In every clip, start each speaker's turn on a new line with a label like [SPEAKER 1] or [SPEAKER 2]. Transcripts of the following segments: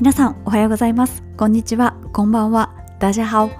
[SPEAKER 1] 皆さんおはようございます。こんにちは。こんばんは。ダジャハオ。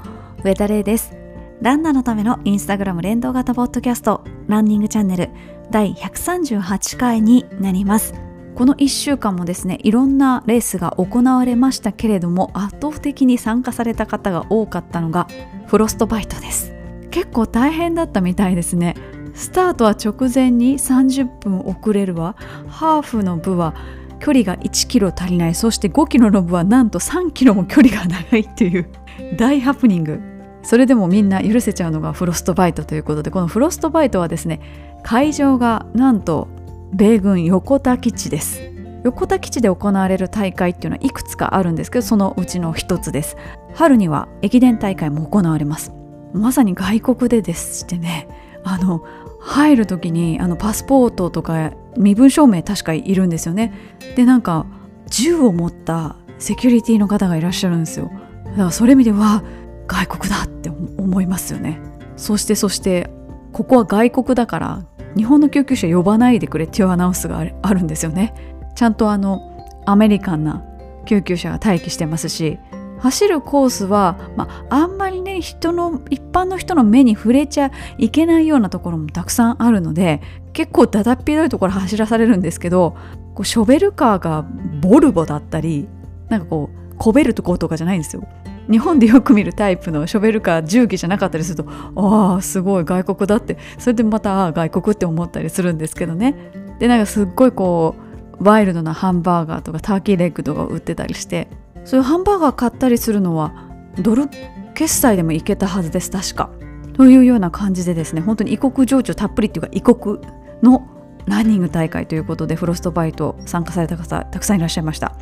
[SPEAKER 1] 上田玲です。ランナーのためのインスタグラム連動型ポッドキャストランニングチャンネル第138回になります。この1週間もですねいろんなレースが行われましたけれども圧倒的に参加された方が多かったのがフロストバイトです。結構大変だったみたいですね。スタートは直前に30分遅れるわ。ハーフの部は距離が1キロ足りない。そして5キロの部はなんと3キロも距離が長いっていう 大ハプニング。それでもみんな許せちゃうのがフロストバイトということでこのフロストバイトはですね会場がなんと米軍横田基地です。横田基地で行われる大会っていうのはいくつかあるんですけどそのうちの一つです。春には駅伝大会も行われます。まさに外国でですしてねあの入る時にあのパスポートとか身分証明確かいるんですよね。でなんか銃を持ったセキュリティの方がいらっしゃるんですよ。だからそれ見てわ外国だって思いますよね。そしてそしてここは外国だから日本の救急車呼ばないでくれっていうアナウンスがあるんですよね。ちゃんとあのアメリカンな救急車が待機してますし走るコースは、まあ、あんまりね人の一般の人の目に触れちゃいけないようなところもたくさんあるので結構だだっ広いところ走らされるんですけどこうショベルカーがボルボだったりなんかこうコベルトコーとかじゃないんですよ。日本でよく見るタイプのショベルカー重機じゃなかったりするとああすごい外国だって。それでまたああ外国って思ったりするんですけどね。でなんかすっごいこうワイルドなハンバーガーとかターキーレッグとか売ってたりしてそういうハンバーガー買ったりするのはドル決済でもいけたはずです確か。というような感じでですね本当に異国情緒たっぷりっていうか異国のランニング大会ということでフロストバイト参加された方たくさんいらっしゃいました。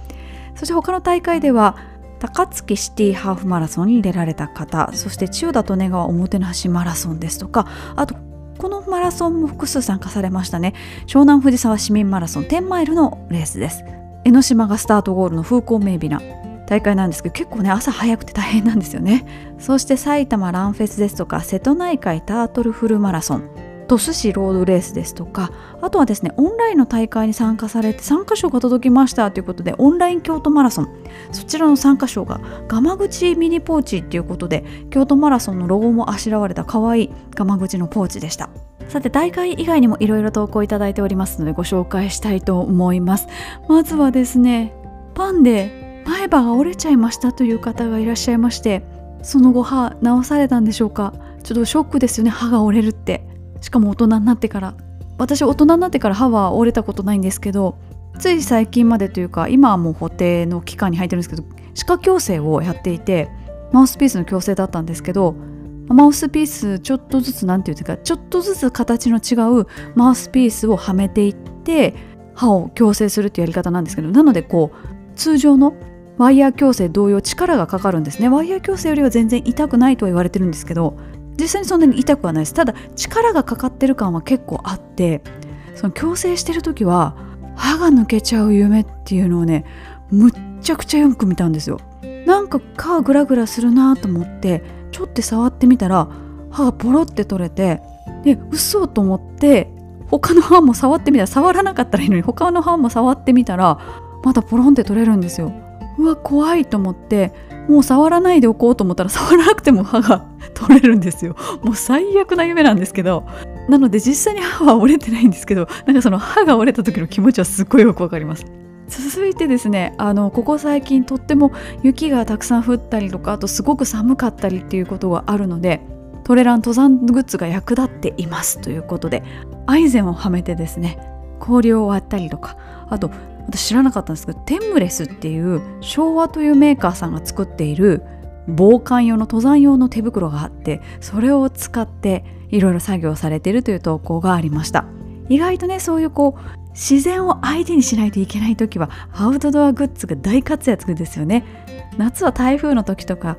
[SPEAKER 1] そして他の大会では高槻シティハーフマラソンに出られた方そして千代田利根川おもてなしマラソンですとかあとこのマラソンも複数参加されましたね。湘南藤沢市民マラソン10マイルのレースです。江ノ島がスタートゴールの風光明媚な大会なんですけど結構ね朝早くて大変なんですよね。そして埼玉ランフェスですとか瀬戸内海タートルフルマラソン鳥栖市ロードレースですとかあとはですねオンラインの大会に参加されて参加賞が届きましたということでオンライン京都マラソンそちらの参加賞がガマ口ミニポーチっていうことで京都マラソンのロゴもあしらわれた可愛いガマ口のポーチでした。さて大会以外にもいろいろ投稿いただいておりますのでご紹介したいと思います。まずはですねパンで前歯が折れちゃいましたという方がいらっしゃいましてその後歯治されたんでしょうか？ちょっとショックですよね歯が折れるって。しかも大人になってから。私大人になってから歯は折れたことないんですけどつい最近までというか今はもう補定の期間に入ってるんですけど歯科矯正をやっていてマウスピースの矯正だったんですけどマウスピースちょっとずつ何て言うかちょっとずつ形の違うマウスピースをはめていって歯を矯正するっていうやり方なんですけどなのでこう通常のワイヤー矯正同様力がかかるんですね。ワイヤー矯正よりは全然痛くないとは言われてるんですけど実際にそんなに痛くはないです。ただ力がかかってる感は結構あってその矯正してる時は歯が抜けちゃう夢っていうのをねむっちゃくちゃよく見たんですよ。なんか歯グラグラするなと思ってちょっと触ってみたら歯がポロって取れてで嘘と思って他の歯も触ってみたら触らなかったらいいのに他の歯も触ってみたらまたポロンって取れるんですよ。うわ怖いと思ってもう触らないでおこうと思ったら触らなくても歯が取れるんですよ。もう最悪な夢なんですけど。なので実際に歯は折れてないんですけどなんかその歯が折れた時の気持ちはすっごいよくわかります。続いてですねあのここ最近とっても雪がたくさん降ったりとかあとすごく寒かったりっていうことがあるのでトレラン登山グッズが役立っていますということでアイゼンをはめてですね氷を割ったりとかあと私知らなかったんですけどテンムレスっていう昭和というメーカーさんが作っている防寒用の登山用の手袋があってそれを使っていろいろ作業されているという投稿がありました。意外とねそういうこう自然を相手にしないといけない時はアウトドアグッズが大活躍ですよね。夏は台風の時とか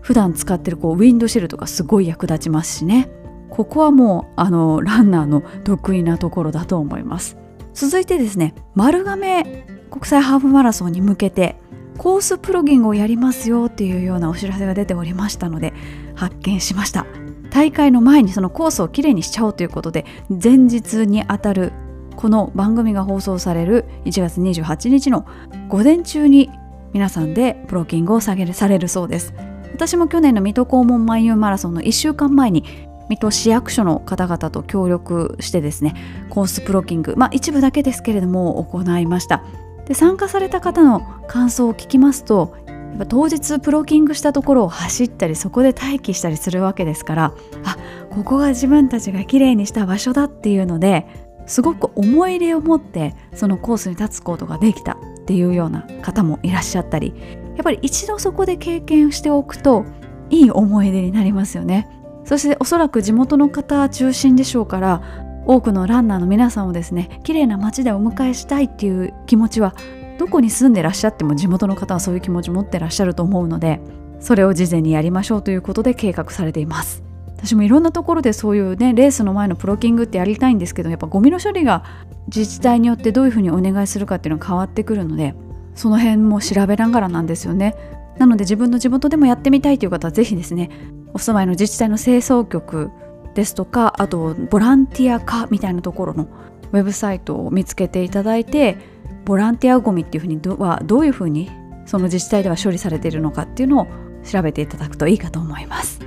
[SPEAKER 1] 普段使ってるこうウィンドシェルとかすごい役立ちますしね。ここはもうあのランナーの得意なところだと思います。続いてですね丸亀国際ハーフマラソンに向けてコースプロギングをやりますよっていうようなお知らせが出ておりましたので発見しました。大会の前にそのコースをきれいにしちゃおうということで前日にあたるこの番組が放送される1月28日の午前中に皆さんでプロキングを下げされるそうです。私も去年の水戸黄門万有マラソンの1週間前に水戸市役所の方々と協力してですねコースプロキングまあ一部だけですけれども行いました。で参加された方の感想を聞きますとやっぱ当日プロキングしたところを走ったりそこで待機したりするわけですからあここが自分たちがきれいにした場所だっていうのですごく思い入れを持ってそのコースに立つことができたっていうような方もいらっしゃったりやっぱり一度そこで経験しておくといい思い出になりますよね。そしておそらく地元の方中心でしょうから多くのランナーの皆さんをですね綺麗な街でお迎えしたいっていう気持ちはどこに住んでらっしゃっても地元の方はそういう気持ち持ってらっしゃると思うのでそれを事前にやりましょうということで計画されています。私もいろんなところでそういうねレースの前のプロキングってやりたいんですけどやっぱゴミの処理が自治体によってどういうふうにお願いするかっていうのが変わってくるのでその辺も調べながらなんですよね。なので自分の地元でもやってみたいという方は是非ですねお住まいの自治体の清掃局ですとかあとボランティア課みたいなところのウェブサイトを見つけていただいてボランティアゴミっていうふうにどはどういうふうにその自治体では処理されているのかっていうのを調べていただくといいかと思います。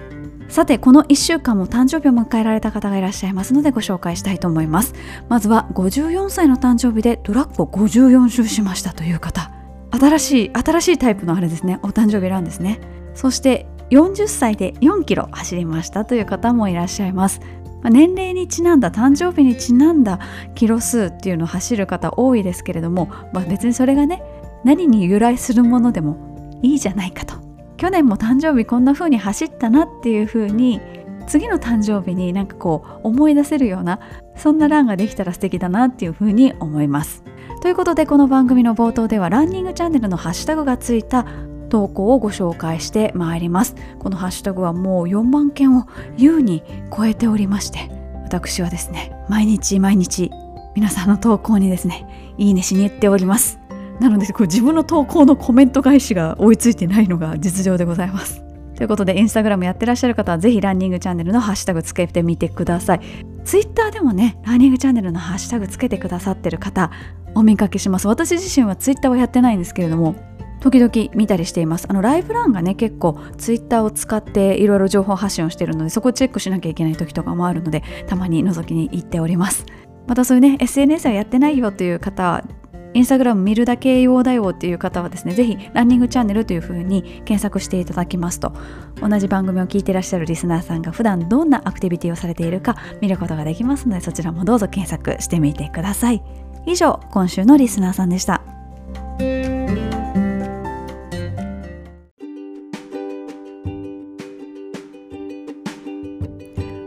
[SPEAKER 1] さてこの1週間も誕生日を迎えられた方がいらっしゃいますのでご紹介したいと思います。まずは54歳の誕生日でトラックを54周しましたという方。新しい新しいタイプのあれですね。お誕生日なんですね。そして40歳で4キロ走りましたという方もいらっしゃいます。年齢にちなんだ誕生日にちなんだキロ数っていうのを走る方多いですけれども、まあ、別にそれがね何に由来するものでもいいじゃないかと。去年も誕生日こんな風に走ったなっていう風に次の誕生日になんかこう思い出せるようなそんな欄ができたら素敵だなっていう風に思います。ということでこの番組の冒頭ではランニングチャンネルのハッシュタグがついた投稿をご紹介してまいります。このハッシュタグはもう4万件を優に超えておりまして私はですね毎日毎日皆さんの投稿にですねいいねしに行っております。なのでこう自分の投稿のコメント返しが追いついてないのが実情でございます。ということでインスタグラムやってらっしゃる方はぜひランニングチャンネルのハッシュタグつけてみてください。ツイッターでもねランニングチャンネルのハッシュタグつけてくださってる方お見かけします。私自身はツイッターはやってないんですけれども時々見たりしています。あのライブランがね結構ツイッターを使っていろいろ情報発信をしているのでそこをチェックしなきゃいけない時とかもあるのでたまに覗きに行っております。またそういうね SNS はやってないよという方インスタグラム見るだけ用だよっていう方はですねぜひランニングチャンネルという風に検索していただきますと同じ番組を聞いていらっしゃるリスナーさんが普段どんなアクティビティをされているか見ることができますのでそちらもどうぞ検索してみてください。以上今週のリスナーさんでした。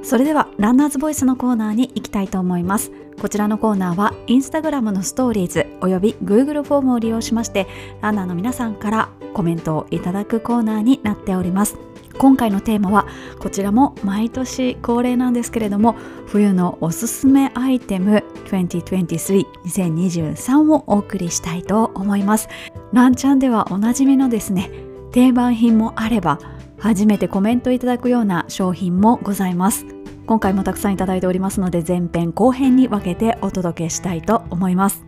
[SPEAKER 1] それではランナーズボイスのコーナーに行きたいと思います。こちらのコーナーはインスタグラムのストーリーズおよび Google フォームを利用しましてランナーの皆さんからコメントをいただくコーナーになっております。今回のテーマはこちらも毎年恒例なんですけれども冬のおすすめアイテム2023-2023をお送りしたいと思います。ランチャンではおなじみのですね定番品もあれば初めてコメントいただくような商品もございます。今回もたくさんいただいておりますので前編後編に分けてお届けしたいと思います。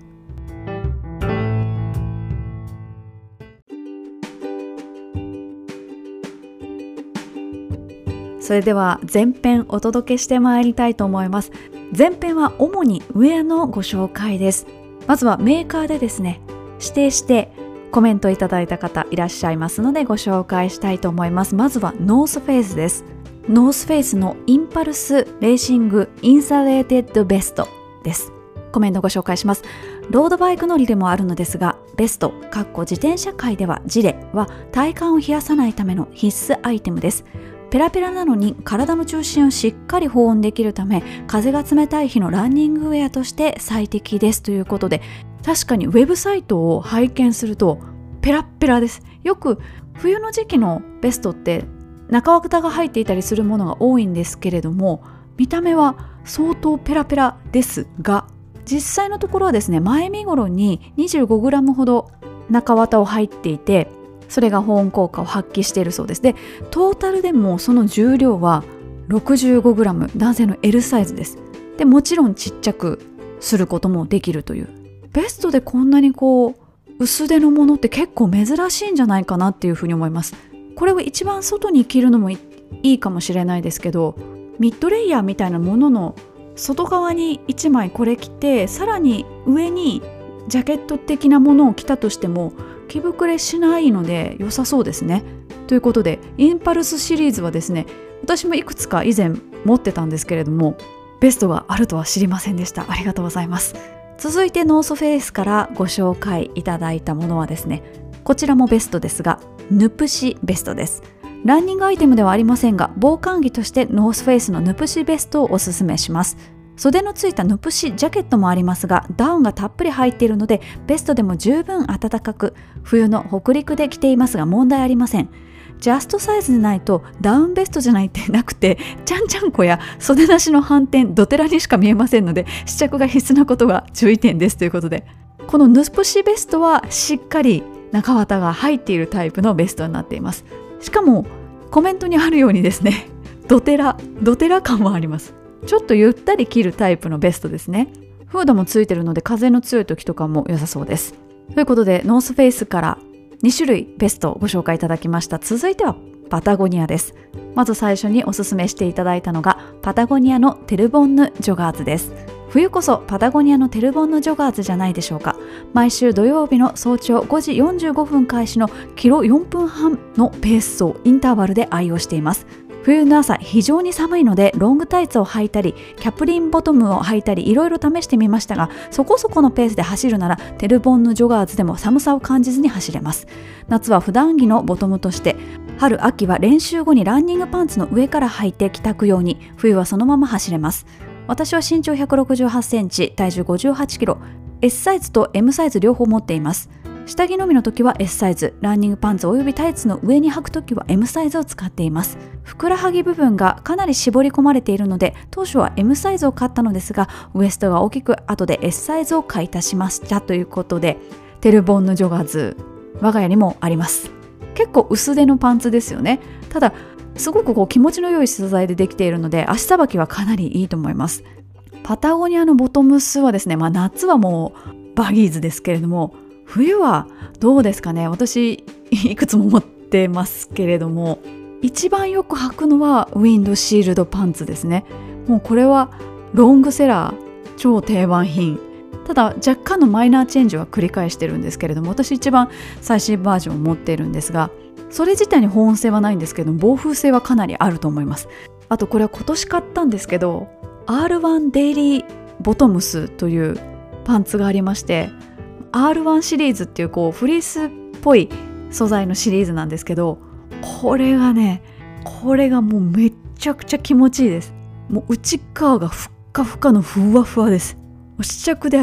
[SPEAKER 1] それでは前編お届けしてまいりたいと思います。前編は主にウェアのご紹介です。まずはメーカーでですね指定してコメントいただいた方いらっしゃいますのでご紹介したいと思います。まずはノースフェイスです。ノースフェイスのインパルスレーシングインサレーテッドベストです。コメントご紹介します。ロードバイク乗りでもあるのですがベストかっこ自転車界ではジレは体幹を冷やさないための必須アイテムです。ペラペラなのに体の中心をしっかり保温できるため風が冷たい日のランニングウェアとして最適ですということで確かにウェブサイトを拝見するとペラッペラです。よく冬の時期のベストって中綿が入っていたりするものが多いんですけれども見た目は相当ペラペラですが実際のところはですね前身頃に 25g ほど中綿を入っていてそれが保温効果を発揮しているそうです。でトータルでもその重量は 65g 男性の L サイズです。でもちろんちっちゃくすることもできるという。ベストでこんなにこう薄手のものって結構珍しいんじゃないかなっていうふうに思います。これを一番外に着るのもいいかもしれないですけどミッドレイヤーみたいなものの外側に1枚これ着てさらに上にジャケット的なものを着たとしても着膨れしないので良さそうですね。ということでインパルスシリーズはですね私もいくつか以前持ってたんですけれどもベストがあるとは知りませんでしたありがとうございます続いてノースフェイスからご紹介いただいたものはですねこちらもベストですがヌプシベストです。ランニングアイテムではありませんが防寒着としてノースフェイスのヌプシベストをおすすめします。袖のついたヌプシジャケットもありますがダウンがたっぷり入っているのでベストでも十分暖かく冬の北陸で着ていますが問題ありません。ジャストサイズでないとダウンベストじゃないってなくてちゃんちゃんこや袖なしの反転ドテラにしか見えませんので試着が必須なことが注意点です。ということで。このヌプシベストはしっかり中綿が入っているタイプのベストになっています。しかもコメントにあるようにですね ドテラドテラ感はあります。ちょっとゆったり着るタイプのベストですね。フードもついてるので風の強い時とかも良さそうです。ということでノースフェイスから2種類ベストをご紹介いただきました。続いてはパタゴニアです。まず最初におすすめしていただいたのがパタゴニアのテルボンヌジョガーズです。冬こそパタゴニアのテルボンヌジョガーズじゃないでしょうか。毎週土曜日の早朝5時45分開始のキロ4分半のペース走インターバルで愛用しています。冬の朝非常に寒いのでロングタイツを履いたりキャプリンボトムを履いたりいろいろ試してみましたがそこそこのペースで走るならテルボンヌジョガーズでも寒さを感じずに走れます。夏は普段着のボトムとして春秋は練習後にランニングパンツの上から履いて帰宅用に冬はそのまま走れます。私は身長168センチ体重58キロ S サイズと M サイズ両方持っています。下着のみの時は S サイズランニングパンツおよびタイツの上に履く時は M サイズを使っています。ふくらはぎ部分がかなり絞り込まれているので当初は M サイズを買ったのですがウエストが大きく後で S サイズを買い足しました。ということでテルボンのジョガーズ我が家にもあります。結構薄手のパンツですよね。ただすごくこう気持ちの良い素材でできているので足さばきはかなりいいと思います。パタゴニアのボトムスはですね、まあ、夏はもうバギーズですけれども冬はどうですかね。私いくつも持ってますけれども。一番よく履くのはウィンドシールドパンツですね。もうこれはロングセラー超定番品。ただ若干のマイナーチェンジは繰り返してるんですけれども私一番最新バージョンを持っているんですがそれ自体に保温性はないんですけど防風性はかなりあると思います。あとこれは今年買ったんですけど R1 デイリーボトムスというパンツがありまして R1 シリーズっていうこうフリースっぽい素材のシリーズなんですけどこれがねこれがもうめっちゃくちゃ気持ちいいです。もう内側がふっかふかのふわふわです。試着で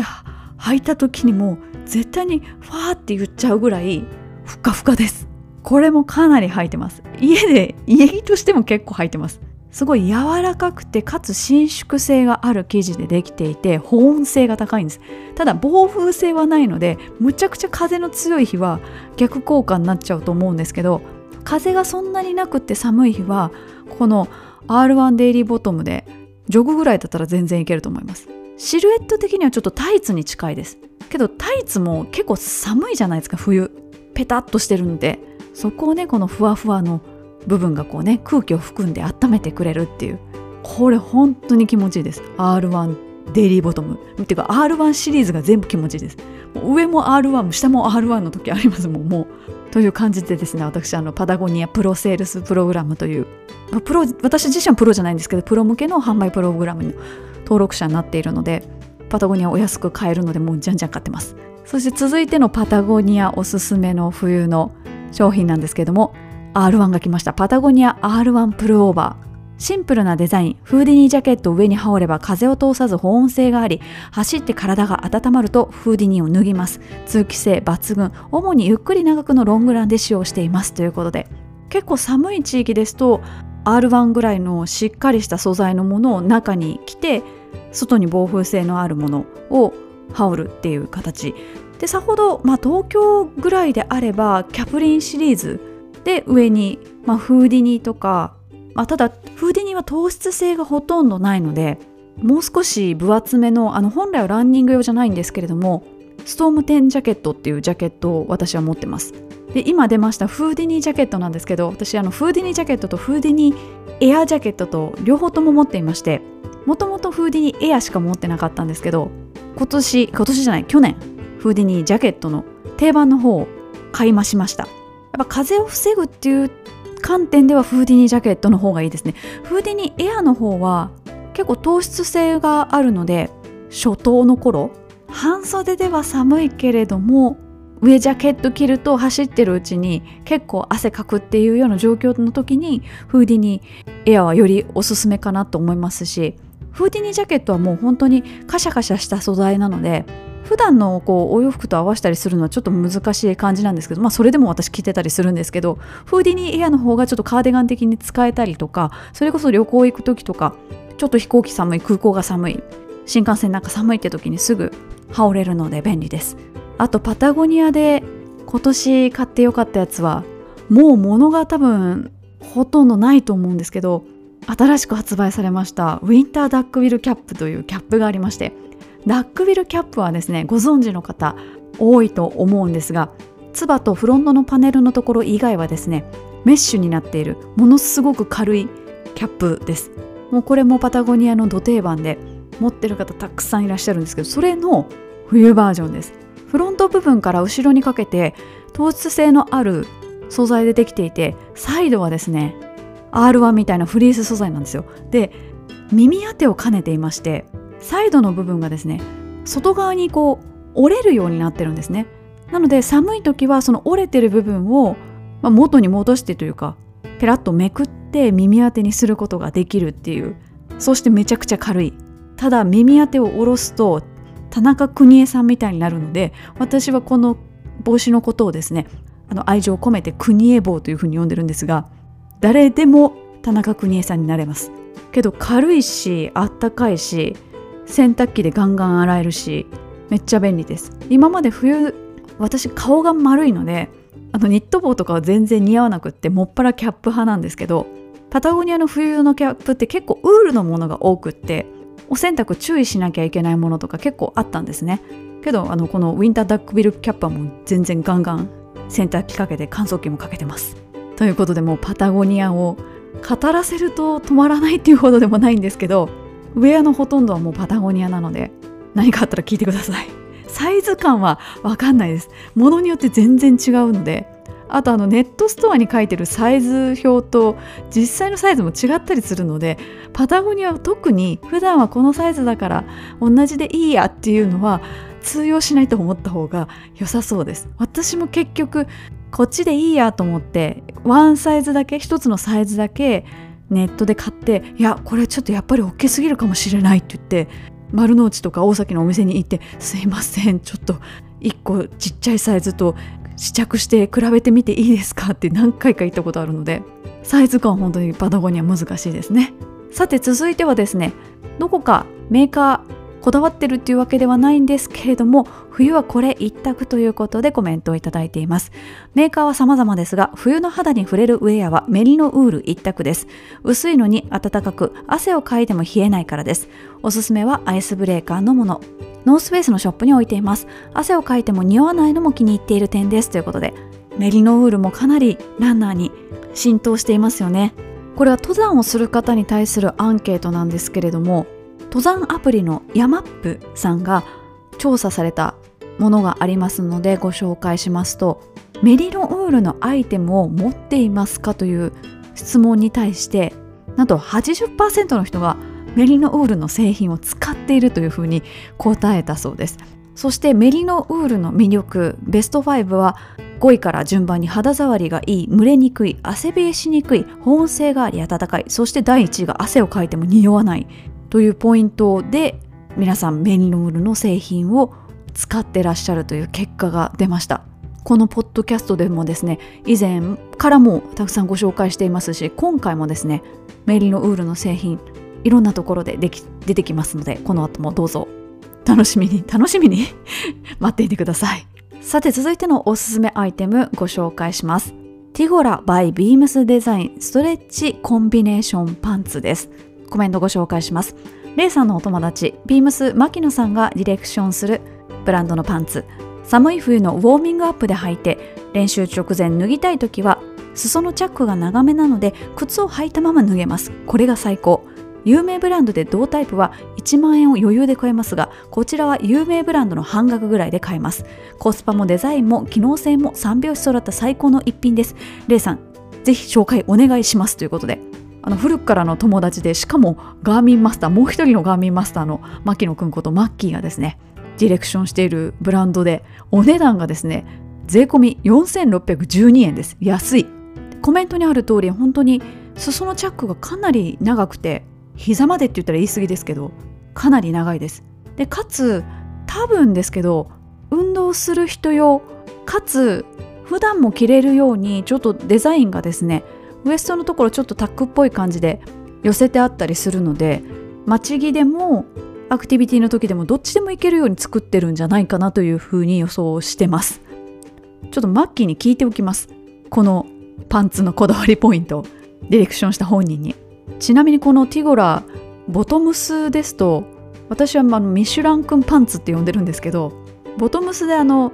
[SPEAKER 1] 履いた時にも絶対にファーって言っちゃうぐらいふかふかです。これもかなり履いてます。家で家着としても結構履いてます。すごい柔らかくてかつ伸縮性がある生地でできていて保温性が高いんです。ただ防風性はないのでむちゃくちゃ風の強い日は逆効果になっちゃうと思うんですけど風がそんなになくって寒い日はこの R1 デイリーボトムでジョグぐらいだったら全然いけると思います。シルエット的にはちょっとタイツに近いです。けどタイツも結構寒いじゃないですか冬。ペタッとしてるので。そこをねこのふわふわの部分がこうね空気を含んで温めてくれるっていう。これ本当に気持ちいいです。R1 デイリーボトム。っていうか R1 シリーズが全部気持ちいいです。上も R1 下も R1 の時あります。もんもう。という感じでですね私あのパタゴニアプロセールスプログラムという。プロ私自身はプロじゃないんですけどプロ向けの販売プログラムの登録者になっているのでパタゴニアお安く買えるのでもうじゃんじゃん買ってます。そして続いてのパタゴニアおすすめの冬の商品なんですけども R1 が来ました。パタゴニア R1 プルオーバーシンプルなデザイン。フーディニージャケットを上に羽織れば風を通さず保温性があり走って体が温まるとフーディニーを脱ぎます。通気性抜群。主にゆっくり長くのロングランで使用していますということで。結構寒い地域ですと R1 ぐらいのしっかりした素材のものを中に着て外に防風性のあるものを羽織るっていう形。でさほど、まあ、東京ぐらいであればキャプリンシリーズで上に、まあ、フーディニーとか、まあ、ただフーディニーは糖質性がほとんどないのでもう少し分厚めのあの本来はランニング用じゃないんですけれどもストーム10ジャケットっていうジャケットを私は持ってます。で今出ましたフーディニージャケットなんですけど私あのフーディニージャケットとフーディニーエアジャケットと両方とも持っていましてもともとフーディニーエアしか持ってなかったんですけど今年今年じゃない去年フーディニージャケットの定番の方を買い増しました。やっぱ風を防ぐっていう観点ではフーディニージャケットの方がいいですね。フーディニーエアの方は結構糖質性があるので初冬の頃半袖では寒いけれども上ジャケット着ると走ってるうちに結構汗かくっていうような状況の時にフーディニーエアはよりおすすめかなと思いますしフーディニージャケットはもう本当にカシャカシャした素材なので普段のこうお洋服と合わせたりするのはちょっと難しい感じなんですけど、まあ、それでも私着てたりするんですけどフーディニーエアの方がちょっとカーディガン的に使えたりとかそれこそ旅行行く時とかちょっと飛行機寒い空港が寒い新幹線なんか寒いって時にすぐ羽織れるので便利です。あとパタゴニアで今年買ってよかったやつはもう物が多分ほとんどないと思うんですけど新しく発売されましたウィンターダックウィルキャップというキャップがありましてダックウィルキャップはですねご存知の方多いと思うんですがつばとフロントのパネルのところ以外はですねメッシュになっているものすごく軽いキャップです。もうこれもパタゴニアの土定番で持ってる方たくさんいらっしゃるんですけどそれの冬バージョンです。フロント部分から後ろにかけて糖質性のある素材でできていてサイドはですね R1 みたいなフリース素材なんですよ。で耳当てを兼ねていましてサイドの部分がですね外側にこう折れるようになってるんですね。なので寒い時はその折れてる部分を、まあ、元に戻してというかペラッとめくって耳当てにすることができるっていう。そしてめちゃくちゃ軽い。ただ耳当てを下ろすと田中邦衛さんみたいになるので私はこの帽子のことをですねあの愛情を込めて邦衛帽というふうに呼んでるんですが誰でも田中邦衛さんになれます。けど軽いしあったかいし洗濯機でガンガン洗えるしめっちゃ便利です。今まで冬私顔が丸いのであのニット帽とかは全然似合わなくってもっぱらキャップ派なんですけどパタゴニアの冬のキャップって結構ウールのものが多くってお洗濯注意しなきゃいけないものとか結構あったんですね。けどあのこのウィンターダックビルキャップはもう全然ガンガン洗濯機かけて乾燥機もかけてます。ということでもうパタゴニアを語らせると止まらないっていうほどでもないんですけどウェアのほとんどはもうパタゴニアなので何かあったら聞いてください。サイズ感はわかんないです。ものによって全然違うのであとあのネットストアに書いてるサイズ表と実際のサイズも違ったりするのでパタゴニアは特に普段はこのサイズだから同じでいいやっていうのは通用しないと思った方が良さそうです。私も結局こっちでいいやと思ってワンサイズだけ一つのサイズだけネットで買っていやこれちょっとやっぱり大きすぎるかもしれないって言って丸の内とか大崎のお店に行ってすいませんちょっと1個ちっちゃいサイズと試着して比べてみていいですかって何回か言ったことあるのでサイズ感本当にパタゴニア難しいですね。さて続いてはですねどこかメーカーこだわってるっていうわけではないんですけれども冬はこれ一択ということでコメントをいただいています。メーカーは様々ですが冬の肌に触れるウェアはメリノウール一択です。薄いのに暖かく汗をかいても冷えないからです。おすすめはアイスブレーカーのもの。ノースフェイスのショップに置いています。汗をかいても匂わないのも気に入っている点です。ということでメリノウールもかなりランナーに浸透していますよね。これは登山をする方に対するアンケートなんですけれども登山アプリのヤマップさんが調査されたものがありますのでご紹介しますとメリノウールのアイテムを持っていますかという質問に対してなんと80%の人がメリノウールの製品を使っているというふうに答えたそうです。そしてメリノウールの魅力ベスト5は5位から順番に肌触りがいい蒸れにくい汗冷えしにくい保温性があり暖かいそして第1位が汗をかいても匂わない。というポイントで皆さんメニノールの製品を使ってらっしゃるという結果が出ました。このポッドキャストでもですね以前からもたくさんご紹介していますし今回もですねメリノウールの製品いろんなところででき出てきますのでこの後もどうぞ。楽しみに楽しみに 待っていてください。さて続いてのおすすめアイテムご紹介します。ティゴラ by ビームスデザインストレッチコンビネーションパンツです。コメントご紹介します。レイさんのお友達、ビームス牧野さんがディレクションするブランドのパンツ、寒い冬のウォーミングアップで履いて練習直前脱ぎたい時は裾のチャックが長めなので靴を履いたまま脱げます。これが最高。有名ブランドで同タイプは1万円を余裕で超えますがこちらは有名ブランドの半額ぐらいで買えます。コスパもデザインも機能性も3拍子揃った最高の一品です。レイさんぜひ紹介お願いしますということで。あの古くからの友達でしかもガーミンマスターもう一人のガーミンマスターの牧野くんことマッキーがですねディレクションしているブランドでお値段がですね税込み4612円です。安い。コメントにある通り本当に裾のチャックがかなり長くて膝までって言ったら言い過ぎですけどかなり長いです。でかつ多分ですけど運動する人用かつ普段も着れるようにちょっとデザインがですねウエストのところちょっとタックっぽい感じで寄せてあったりするので待ち着でもアクティビティの時でもどっちでもいけるように作ってるんじゃないかなというふうに予想してます。ちょっとマッキーに聞いておきます。このパンツのこだわりポイントディレクションした本人に。ちなみにこのティゴラボトムスですと私はあミシュラン君パンツって呼んでるんですけどボトムスであの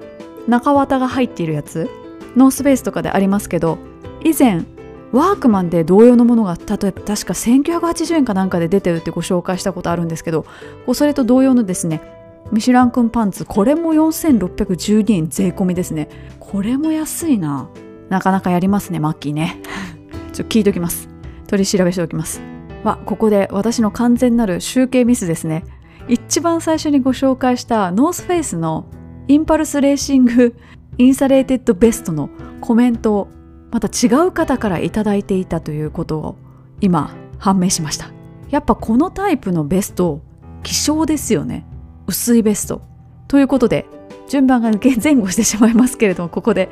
[SPEAKER 1] 中綿が入っているやつノースベースとかでありますけど以前ワークマンで同様のものが例えば確か1980円かなんかで出てるってご紹介したことあるんですけどそれと同様のですねミシュラン君パンツこれも4612円税込みですね。これも安いな。なかなかやりますねマッキーね。ちょっと聞いときます。取り調べしておきます。まここで私の完全なる集計ミスですね。一番最初にご紹介したノースフェイスのインパルスレーシングインサレーテッドベストのコメントをまた違う方から頂いていたということを今判明しました。やっぱこのタイプのベスト希少ですよね。薄いベスト。ということで順番が前後してしまいますけれどもここで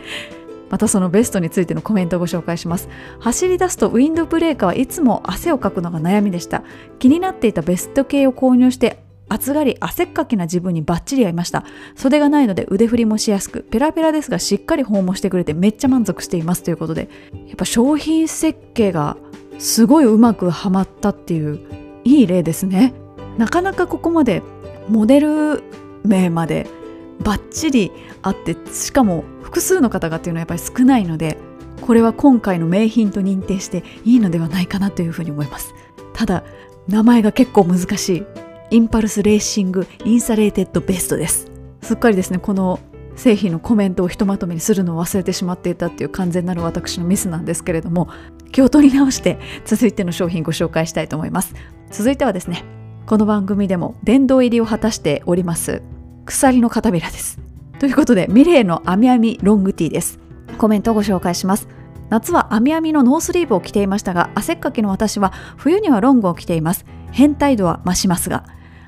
[SPEAKER 1] またそのベストについてのコメントをご紹介します。走り出すとウィンドブレーカーはいつも汗をかくのが悩みでした。気になっていたベスト系を購入して暑がり汗っかきな自分にバッチリ合いました。袖がないので腕振りもしやすくペラペラですがしっかり訪問してくれてめっちゃ満足していますということでやっぱ商品設計がすごいうまくはまったっていういい例ですね。なかなかここまでモデル名までバッチリあってしかも複数の方がっていうのはやっぱり少ないのでこれは今回の名品と認定していいのではないかなというふうに思います。ただ名前が結構難しい。インパルスレーシングインサレーテッドベストです。すっかりですねこの製品のコメントをひとまとめにするのを忘れてしまっていたっていう完全なる私のミスなんですけれども気を取り直して続いての商品ご紹介したいと思います。続いてはですねこの番組でも殿堂入りを果たしております鎖かたびらです。ということでミレーのアミアミロングティーです。コメントをご紹介します。夏はアミアミのノースリーブを着ていましたが汗っかきの私は冬にはロングを着ています。変態度は増しますが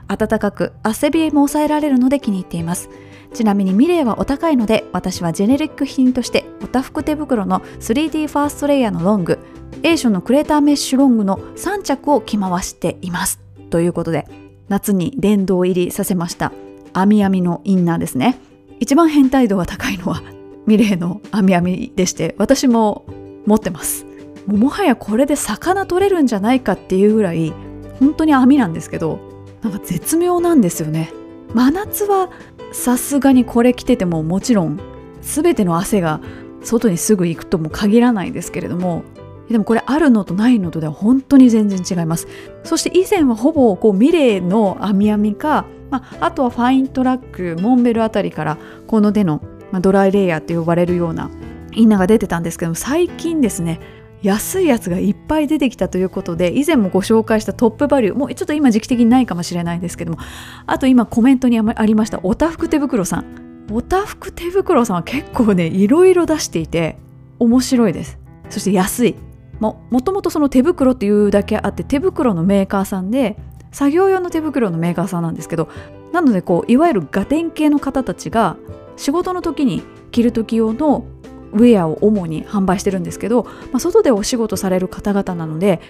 [SPEAKER 1] 暖かく汗冷えも抑えられるので気に入っています。ちなみにミレーはお高いので私はジェネリック品としておたふく手袋の 3D ファーストレイヤーのロングエーションのクレーターメッシュロングの3着を着回しています。ということで夏に殿堂入りさせました。網網のインナーですね。一番変態度が高いのはミレーの網網でして私も持ってます。もはやこれで魚取れるんじゃないかっていうぐらい本当に網なんですけどなんか絶妙なんですよね。真夏はさすがにこれ着ててももちろん全ての汗が外にすぐ行くとも限らないですけれどもでもこれあるのとないのとでは本当に全然違います。そして以前はほぼこうミレーの網網かまあ、あとはファイントラックモンベルあたりからこの手の、まあ、ドライレイヤーって呼ばれるようなインナーが出てたんですけども最近ですね安いやつがいっぱい出てきたということで以前もご紹介したトップバリューもうちょっと今時期的にないかもしれないんですけどもあと今コメントにありましたおたふく手袋さん。おたふく手袋さんは結構ねいろいろ出していて面白いです。そして安い。ももともとその手袋っていうだけあって手袋のメーカーさんで作業用の手袋のメーカーさんなんですけどなのでこういわゆるガテン系の方たちが仕事の時に着る時用のウェアを主に販売してるんですけど、まあ、外でお仕事される方々なので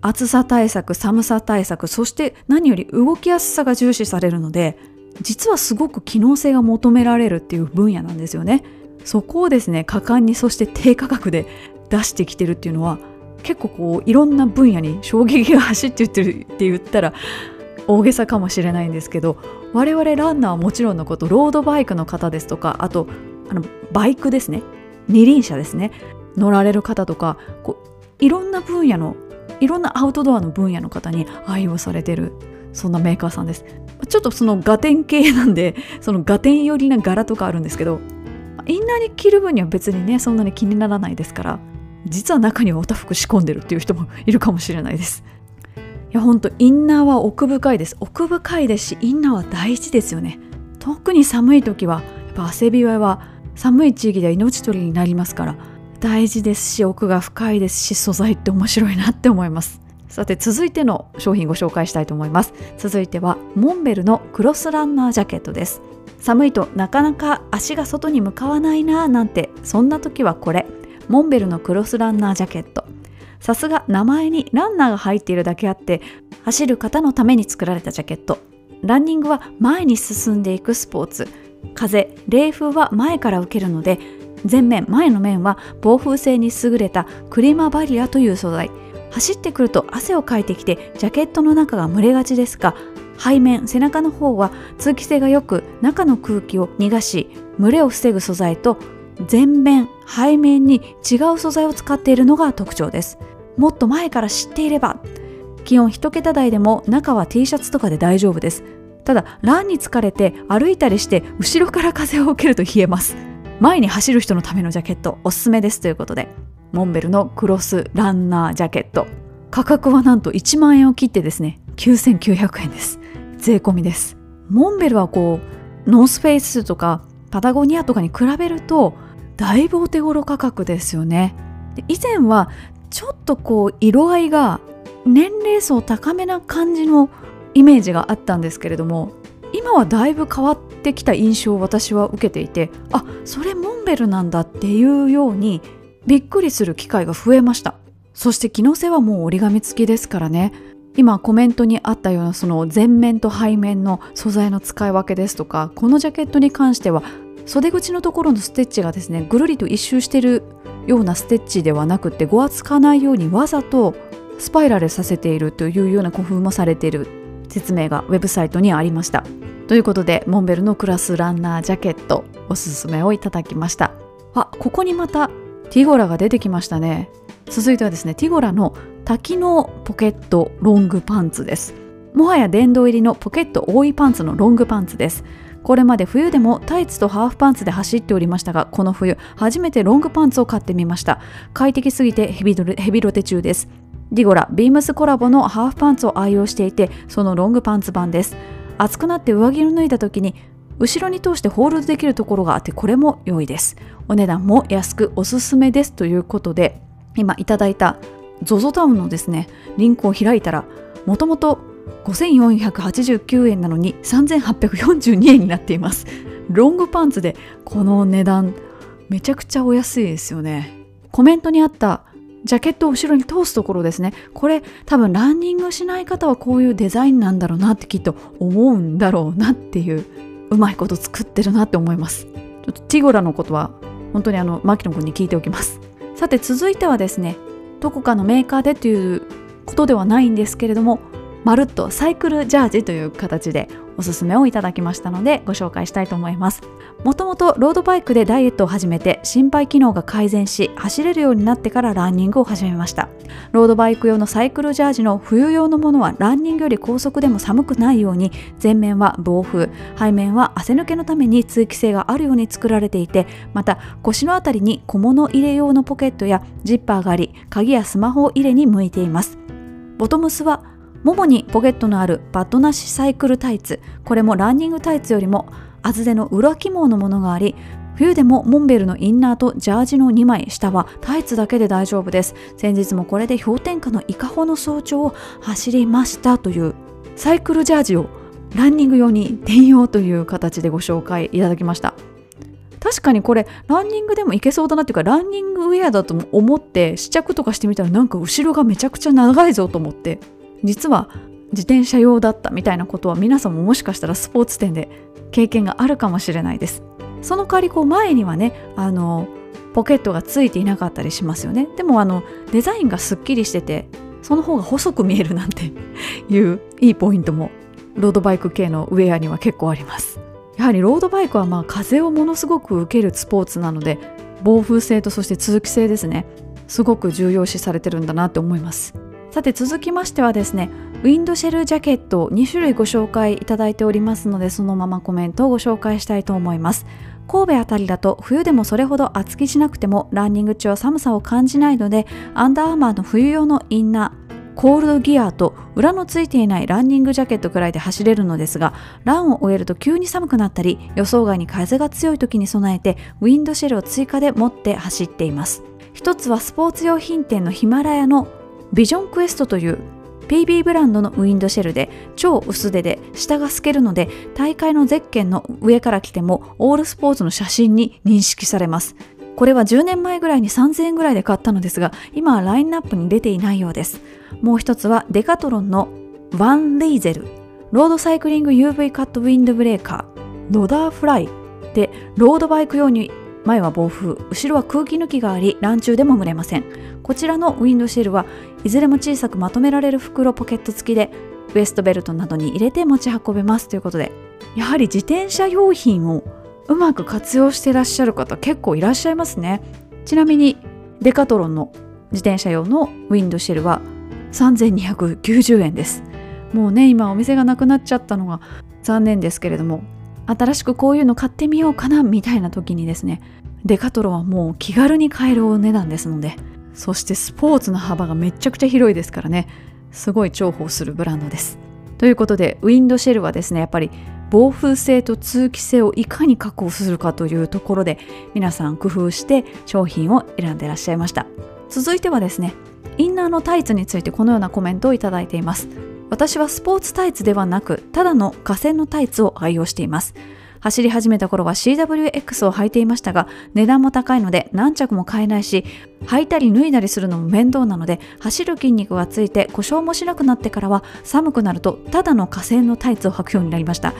[SPEAKER 1] 暑さ対策寒さ対策そして何より動きやすさが重視されるので実はすごく機能性が求められるっていう分野なんですよね。そこをですね果敢にそして低価格で出してきてるっていうのは結構こういろんな分野に衝撃が走って言ってるって言ったら大げさかもしれないんですけど我々ランナーはもちろんのことロードバイクの方ですとかあとあのバイクですね。二輪車ですね。乗られる方とかこういろんな分野のいろんなアウトドアの分野の方に愛用されてるそんなメーカーさんです。ちょっとそのガテン系なんで そのガテン寄りな柄とかあるんですけどインナーに着る分には別にねそんなに気にならないですから実は中にはおたふく仕込んでるっていう人もいるかもしれないです。いやほんとインナーは奥深いです。奥深いですしインナーは大事ですよね。特に寒い時はやっぱ汗びわは寒い地域では命取りになりますから大事ですし奥が深いですし素材って面白いなって思います。さて続いての商品ご紹介したいと思います。続いてはモンベルのクロスランナージャケットです。寒いとなかなか足が外に向かわないなぁなんてそんな時はこれモンベルのクロスランナージャケット。さすが名前にランナーが入っているだけあって走る方のために作られたジャケット。ランニングは前に進んでいくスポーツ。風冷風は前から受けるので前面前の面は防風性に優れたクリマバリアという素材。走ってくると汗をかいてきてジャケットの中が蒸れがちですが背面背中の方は通気性が良く中の空気を逃がし蒸れを防ぐ素材と前面背面に違う素材を使っているのが特徴です。もっと前から知っていれば気温1桁台でも中は T シャツとかで大丈夫です。ただランに疲れて歩いたりして後ろから風を受けると冷えます。前に走る人のためのジャケットおすすめですということで。モンベルのクロスランナージャケット。価格はなんと1万円を切ってですね9900円です。税込みです。モンベルはこうノースフェイスとかパタゴニアとかに比べるとだいぶお手頃価格ですよね。以前はちょっとこう色合いが年齢層高めな感じのイメージがあったんですけれども今はだいぶ変わってきた印象を私は受けていてあそれモンベルなんだっていうようにびっくりする機会が増えました。そして機能性はもう折り紙付きですからね。今コメントにあったようなその前面と背面の素材の使い分けですとかこのジャケットに関しては袖口のところのステッチがですねぐるりと一周してるようなステッチではなくてごわつかないようにわざとスパイラルさせているというような工夫もされている説明がウェブサイトにありました。ということでモンベルのクラスランナージャケットおすすめをいただきました。あここにまたティゴラが出てきましたね。続いてはですねティゴラの多機能ポケットロングパンツです。もはや殿堂入りのポケット多いパンツのロングパンツです。これまで冬でもタイツとハーフパンツで走っておりましたがこの冬初めてロングパンツを買ってみました。快適すぎてヘビヘビロテ中です。ティゴラビームスコラボのハーフパンツを愛用していてそのロングパンツ版です。暑くなって上着を脱いだ時に後ろに通してホールドできるところがあってこれも良いです。お値段も安くおすすめです。ということで今いただいた ZOZO タウンのですねリンクを開いたらもともと5489円なのに3842円になっています。ロングパンツでこの値段めちゃくちゃお安いですよね。コメントにあったジャケットを後ろに通すところですね。これ多分ランニングしない方はこういうデザインなんだろうなってきっと思うんだろうなっていううまいこと作ってるなって思います。ちょっとティゴラのことは本当にあの牧野君に聞いておきます。さて続いてはですねどこかのメーカーでということではないんですけれどもまるっとサイクルジャージという形でおすすめをいただきましたのでご紹介したいと思います。もともとロードバイクでダイエットを始めて心肺機能が改善し走れるようになってからランニングを始めました。ロードバイク用のサイクルジャージの冬用のものはランニングより高速でも寒くないように前面は防風背面は汗抜けのために通気性があるように作られていてまた腰のあたりに小物入れ用のポケットやジッパーがあり鍵やスマホを入れに向いています。ボトムスはももにポケットのあるバットなしサイクルタイツ。これもランニングタイツよりも厚手の裏起毛のものがあり冬でもモンベルのインナーとジャージの2枚下はタイツだけで大丈夫です。先日もこれで氷点下の伊香保の早朝を走りましたというサイクルジャージをランニング用に転用という形でご紹介いただきました。確かにこれランニングでもいけそうだなっていうかランニングウェアだと思って試着とかしてみたらなんか後ろがめちゃくちゃ長いぞと思って。実は自転車用だったみたいなことは皆さんももしかしたらスポーツ店で経験があるかもしれないです。その代わりこう前にはねあのポケットがついていなかったりしますよね。でもあのデザインがすっきりしててその方が細く見えるなんて いういいポイントもロードバイク系のウェアには結構あります。やはりロードバイクはまあ風をものすごく受けるスポーツなので防風性とそして通気性ですねすごく重要視されてるんだなって思います。さて続きましてはですねウィンドシェルジャケットを2種類ご紹介いただいておりますのでそのままコメントをご紹介したいと思います。神戸あたりだと冬でもそれほど厚着しなくてもランニング中は寒さを感じないのでアンダーアーマーの冬用のインナーコールドギアと裏のついていないランニングジャケットくらいで走れるのですがランを終えると急に寒くなったり予想外に風が強い時に備えてウィンドシェルを追加で持って走っています。一つはスポーツ用品店のヒマラヤのビジョンクエストという PB ブランドのウィンドシェルで超薄手で下が透けるので大会のゼッケンの上から来てもオールスポーツの写真に認識されます。これは10年前ぐらいに3000円ぐらいで買ったのですが今はラインナップに出ていないようです。もう一つはデカトロンのワンレイゼル。ロードサイクリング UV カットウィンドブレーカー。ロダーフライでロードバイク用に前は暴風後ろは空気抜きがありラン中でも蒸れません。こちらのウィンドシェルはいずれも小さくまとめられる袋ポケット付きでウエストベルトなどに入れて持ち運べます。ということでやはり自転車用品をうまく活用してらっしゃる方結構いらっしゃいますね。ちなみにデカトロンの自転車用のウィンドシェルは3290円です。もうね今お店がなくなっちゃったのが残念ですけれども新しくこういうの買ってみようかなみたいな時にですねデカトロはもう気軽に買えるお値段ですのでそしてスポーツの幅がめちゃくちゃ広いですからねすごい重宝するブランドです。ということでウィンドシェルはですねやっぱり防風性と通気性をいかに確保するかというところで皆さん工夫して商品を選んでいらっしゃいました。続いてはですねインナーのタイツについてこのようなコメントをいただいています。私はスポーツタイツではなくただの河川のタイツを愛用しています。走り始めた頃は CWX を履いていましたが値段も高いので何着も買えないし履いたり脱いだりするのも面倒なので走る筋肉がついて故障もしなくなってからは寒くなるとただの河川のタイツを履くようになりました。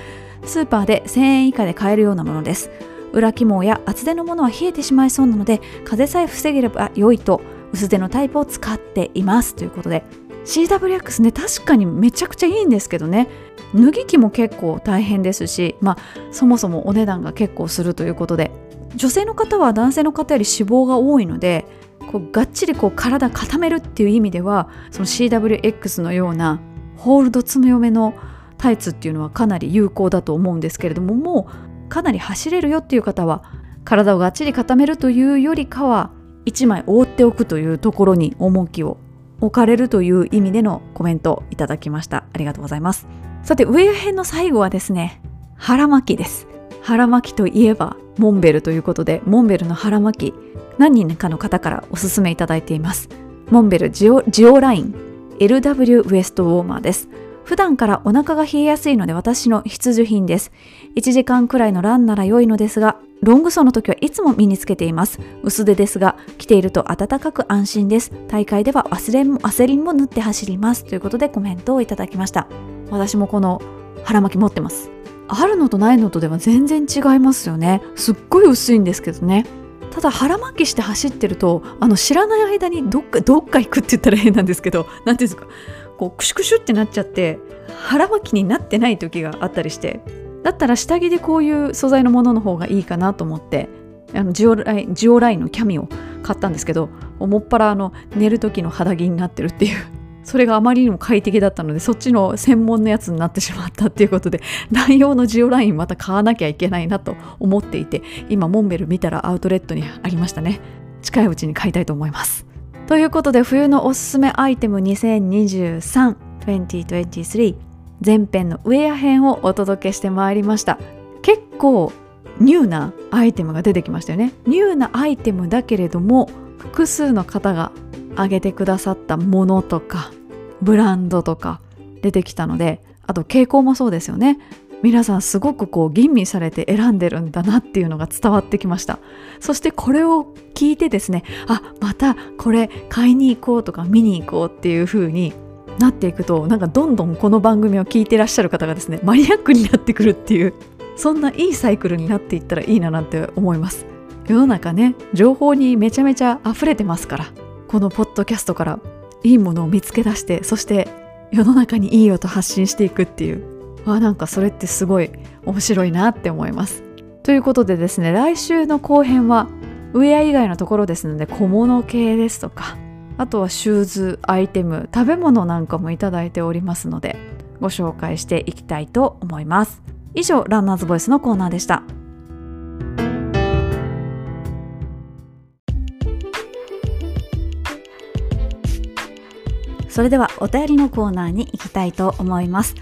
[SPEAKER 1] スーパーで1000円以下で買えるようなものです。裏起毛や厚手のものは冷えてしまいそうなので風さえ防げれば良いと薄手のタイプを使っています。ということで CWX ね確かにめちゃくちゃいいんですけどね。脱ぎ着も結構大変ですしまあそもそもお値段が結構するということで。女性の方は男性の方より脂肪が多いのでこうがっちりこう体固めるっていう意味ではその CWX のようなホールド強めのタイツっていうのはかなり有効だと思うんですけれどももうかなり走れるよっていう方は体をがっちり固めるというよりかは1枚覆っておくというところに重きを置かれるという意味でのコメントいただきました。ありがとうございます。さて上編の最後はですね腹巻きです。腹巻きといえばモンベルということでモンベルの腹巻き何人かの方からおすすめいただいています。モンベルジオジオライン LW ウエストウォーマーです。普段からお腹が冷えやすいので私の必需品です。1時間くらいのランなら良いのですがロングソーの時はいつも身につけています。薄手ですが着ていると暖かく安心です。大会では忘れもワセリンも塗って走ります。ということでコメントをいただきました。私もこの腹巻き持ってます。あるのとないのとでは全然違いますよね。すっごい薄いんですけどね。ただ腹巻きして走ってるとあの知らない間にどっかどっか行くって言ったら変なんですけど何ていうんですかこうクシュクシュってなっちゃって腹巻きになってない時があったりしてだったら下着でこういう素材のものの方がいいかなと思ってあのジオラインジオラインのキャミを買ったんですけどもっぱらあの寝る時の肌着になってるっていうそれがあまりにも快適だったのでそっちの専門のやつになってしまったっていうことで内容のジオラインまた買わなきゃいけないなと思っていて今モンベル見たらアウトレットにありましたね。近いうちに買いたいと思います。ということで冬のおすすめアイテム2023-2023前編のウェア編をお届けしてまいりました。結構ニューなアイテムが出てきましたよね。ニューなアイテムだけれども複数の方が挙げてくださったものとかブランドとか出てきたのであと傾向もそうですよね。皆さんすごくこう吟味されて選んでるんだなっていうのが伝わってきました。そしてこれを聞いてですねあまたこれ買いに行こうとか見に行こうっていう風になっていくとなんかどんどんこの番組を聞いてらっしゃる方がですねマニアックになってくるっていうそんないいサイクルになっていったらいいななんて思います。世の中ね情報にめちゃめちゃ溢れてますからこのポッドキャストからいいものを見つけ出してそして世の中にいい音発信していくっていうあなんかそれってすごい面白いなって思います。ということでですね来週の後編はウェア以外のところですので小物系ですとかあとはシューズアイテム食べ物なんかもいただいておりますのでご紹介していきたいと思います。以上ランナーズボイスのコーナーでした。それではお便りのコーナーに行きたいと思います。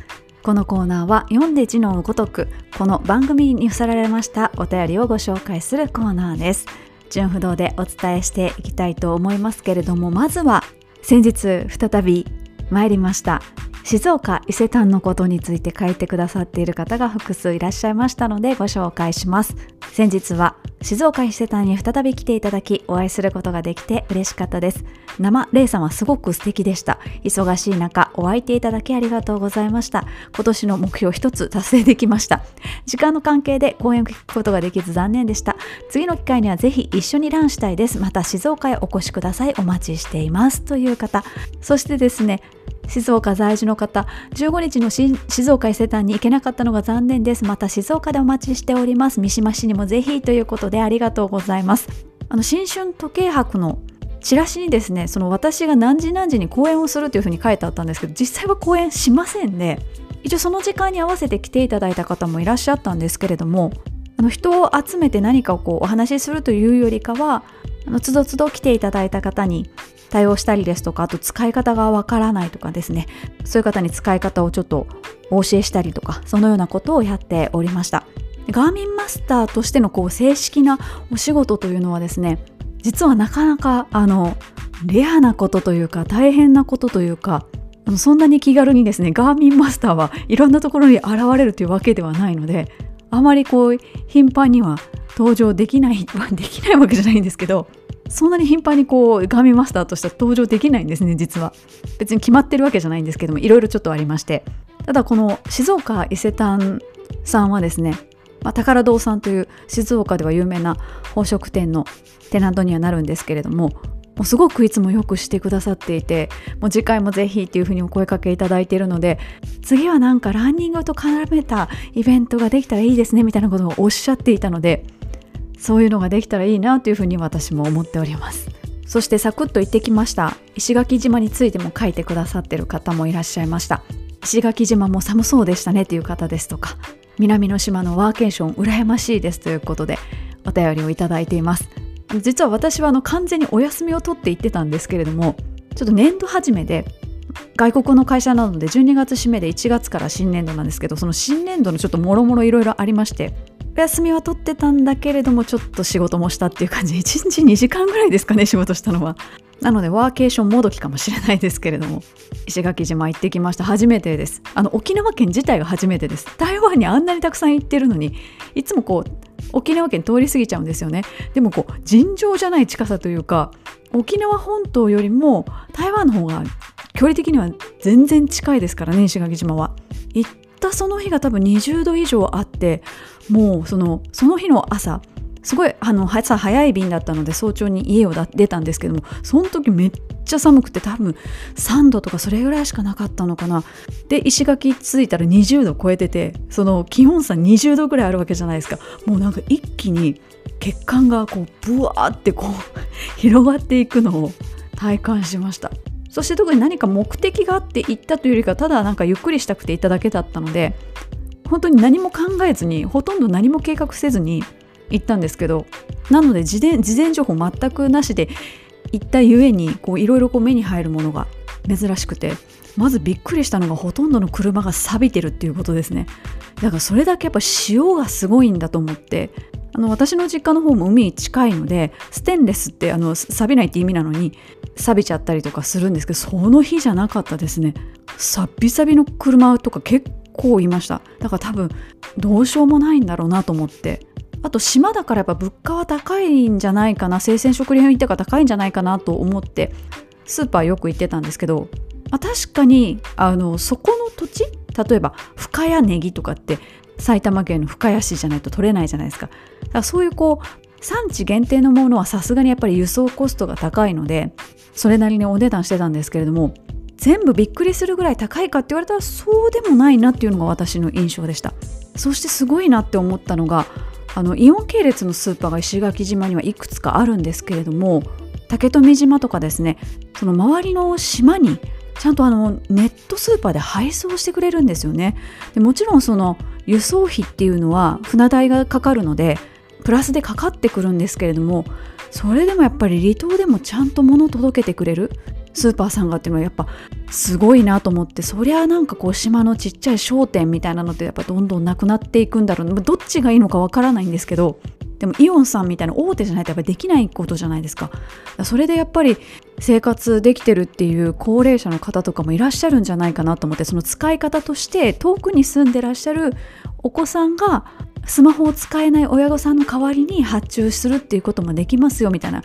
[SPEAKER 1] このコーナーは読んで字のごとくこの番組に寄せられましたお便りをご紹介するコーナーです。順不動でお伝えしていきたいと思いますけれどもまずは先日再び参りました静岡伊勢丹のことについて書いてくださっている方が複数いらっしゃいましたのでご紹介します。先日は静岡伊勢丹に再び来ていただきお会いすることができて嬉しかったです。生レイさんはすごく素敵でした。忙しい中お会いていただきありがとうございました。今年の目標一つ達成できました。時間の関係で講演を聞くことができず残念でした。次の機会にはぜひ一緒にランしたいです。また静岡へお越しください。お待ちしています。という方。そしてですね静岡在住の方15日の静岡伊勢丹に行けなかったのが残念です。また静岡でお待ちしております。三島市にもぜひということでありがとうございます。あの新春時計博のチラシにですねその私が何時何時に講演をするというふうに書いてあったんですけど実際は講演しませんで、一応その時間に合わせて来ていただいた方もいらっしゃったんですけれどもあの人を集めて何かをこうお話しするというよりかはあのつどつど来ていただいた方に対応したりですとかあと使い方がわからないとかですね。そういう方に使い方をちょっとお教えしたりとかそのようなことをやっておりました。ガーミンマスターとしてのこう正式なお仕事というのはですね実はなかなかあのレアなことというか大変なことというかそんなに気軽にですねガーミンマスターはいろんなところに現れるというわけではないのであまりこう頻繁には登場できない できないわけじゃないんですけどそんなに頻繁にこうガミマスターとしては登場できないんですね実は。別に決まってるわけじゃないんですけどもいろいろちょっとありまして。ただこの静岡伊勢丹さんはですね、まあ、宝堂さんという静岡では有名な宝飾店のテナントにはなるんですけれどももうすごくいつもよくしてくださっていてもう次回もぜひっていうふうにお声かけいただいているので次はなんかランニングと絡めたイベントができたらいいですねみたいなことをおっしゃっていたのでそういうのができたらいいなというふうに私も思っております。そしてサクッと行ってきました。石垣島についても書いてくださってる方もいらっしゃいました。石垣島も寒そうでしたねという方ですとか南の島のワーケーション羨ましいですということでお便りをいただいています。実は私はあの完全にお休みを取って行ってたんですけれどもちょっと年度始めで外国の会社なので12月締めで1月から新年度なんですけどその新年度のちょっともろもろいろいろありましてお休みは取ってたんだけれどもちょっと仕事もしたっていう感じ。1日2時間ぐらいですかね仕事したのは。なのでワーケーションもどきかもしれないですけれども。石垣島行ってきました。初めてです。あの沖縄県自体が初めてです。台湾にあんなにたくさん行ってるのにいつもこう沖縄県通り過ぎちゃうんですよね。でもこう尋常じゃない近さというか沖縄本島よりも台湾の方が距離的には全然近いですからね石垣島は。行ったその日が多分20度以上あってもうそのその日の朝すごいあの朝早い便だったので早朝に家を出たんですけどもその時めっちゃ寒くて多分3度とかそれぐらいしかなかったのかな。で石垣着いたら20度超えててその気温差20度ぐらいあるわけじゃないですか。もうなんか一気に血管がこうブワーってこう 広がっていくのを体感しました。そして特に何か目的があって行ったというよりかただなんかゆっくりしたくて行っただけだったので本当に何も考えずにほとんど何も計画せずに行ったんですけどなので事前事前情報全くなしで行ったゆえにいろいろ目に入るものが珍しくてまずびっくりしたのがほとんどの車が錆びてるっていうことですね。だからそれだけやっぱ塩がすごいんだと思ってあの私の実家の方も海に近いのでステンレスってあの錆びないって意味なのに錆びちゃったりとかするんですけどその日じゃなかったですね。サッビサビの車とか結構いました。だから多分どうしようもないんだろうなと思って。あと島だからやっぱ物価は高いんじゃないかな。生鮮食料品とか高いんじゃないかなと思って。スーパーよく行ってたんですけど、まあ、確かにあのそこの土地？例えば深谷ネギとかって埼玉県の深谷市じゃないと取れないじゃないですか。だからそういうこう産地限定のものはさすがにやっぱり輸送コストが高いのでそれなりにお値段してたんですけれども全部びっくりするぐらい高いかって言われたらそうでもないなっていうのが私の印象でした。そしてすごいなって思ったのがあのイオン系列のスーパーが石垣島にはいくつかあるんですけれども竹富島とかですねその周りの島にちゃんとあのネットスーパーで配送してくれるんですよね。でもちろんその輸送費っていうのは船代がかかるのでプラスでかかってくるんですけれどもそれでもやっぱり離島でもちゃんと物届けてくれる。スーパーさんがっていうのはやっぱすごいなと思ってそりゃなんかこう島のちっちゃい商店みたいなのってやっぱどんどんなくなっていくんだろうどっちがいいのかわからないんですけどでもイオンさんみたいな大手じゃないとやっぱりできないことじゃないですか。それでやっぱり生活できてるっていう高齢者の方とかもいらっしゃるんじゃないかなと思ってその使い方として遠くに住んでらっしゃるお子さんがスマホを使えない親御さんの代わりに発注するっていうこともできますよみたいな。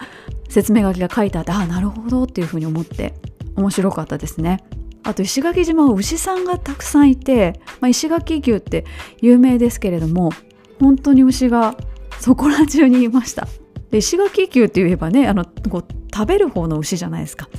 [SPEAKER 1] 説明書きが書いてあってああなるほどっていうふうに思って面白かったですね。あと石垣島は牛さんがたくさんいて、まあ、石垣牛って有名ですけれども本当に牛がそこら中にいましたで石垣牛って言えばねあのこう食べる方の牛じゃないですか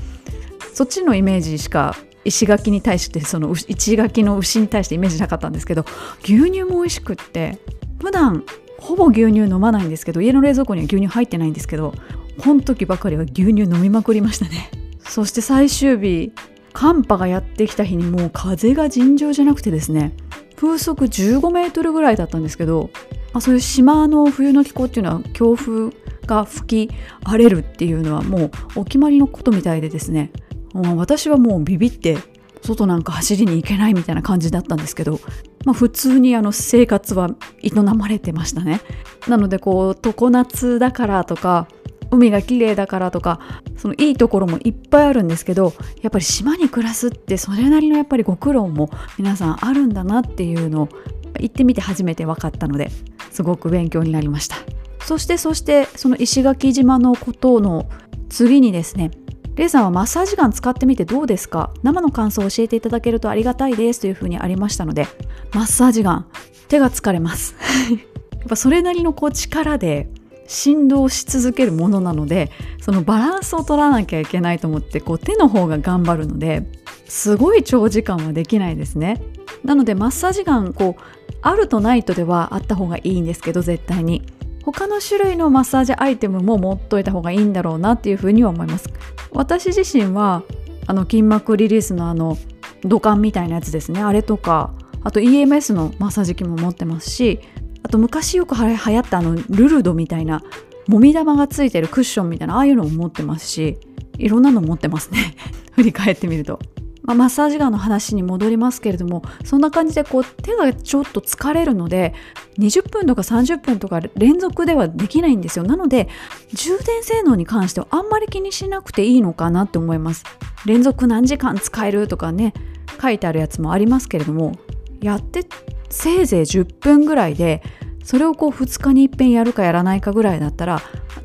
[SPEAKER 1] そっちのイメージしか石垣に対してその石垣の牛に対してイメージなかったんですけど牛乳も美味しくって普段ほぼ牛乳飲まないんですけど家の冷蔵庫には牛乳入ってないんですけどこの時ばかりは牛乳飲みまくりましたね。そして最終日寒波がやってきた日にもう風が尋常じゃなくてですね風速15メートルぐらいだったんですけど、あ、そういう島の冬の気候っていうのは強風が吹き荒れるっていうのはもうお決まりのことみたいでですね私はもうビビって外なんか走りに行けないみたいな感じだったんですけど、まあ、普通にあの生活は営まれてましたね。なのでこう常夏だからとか海が綺麗だからとかそのいいところもいっぱいあるんですけどやっぱり島に暮らすってそれなりのやっぱりご苦労も皆さんあるんだなっていうのを行ってみて初めて分かったのですごく勉強になりました。そしてそしてその石垣島のことの次にですねレイさんはマッサージガン使ってみてどうですか？生の感想を教えていただけるとありがたいですというふうにありましたのでマッサージガン手が疲れます。やっぱそれなりのこう力で振動し続けるものなのでそのバランスを取らなきゃいけないと思ってこう手の方が頑張るのですごい長時間はできないですね。なのでマッサージガンこうあるとないとではあった方がいいんですけど絶対に。他の種類のマッサージアイテムも持っといた方がいいんだろうなっていうふうには思います。私自身はあの筋膜リリースのあの土管みたいなやつですね。あれとかあと EMS のマッサージ機も持ってますしあと昔よく流行ったあのルルドみたいなもみ玉がついてるクッションみたいなああいうのも持ってますしいろんなの持ってますね。振り返ってみると、まあ、マッサージガンの話に戻りますけれどもそんな感じでこう手がちょっと疲れるので20分とか30分とか連続ではできないんですよ。なので充電性能に関してはあんまり気にしなくていいのかなって思います。連続何時間使えるとかね書いてあるやつもありますけれどもやってせいぜい10分ぐらいでそれをこう2日にいっぺんやるかやらないかぐらいだったら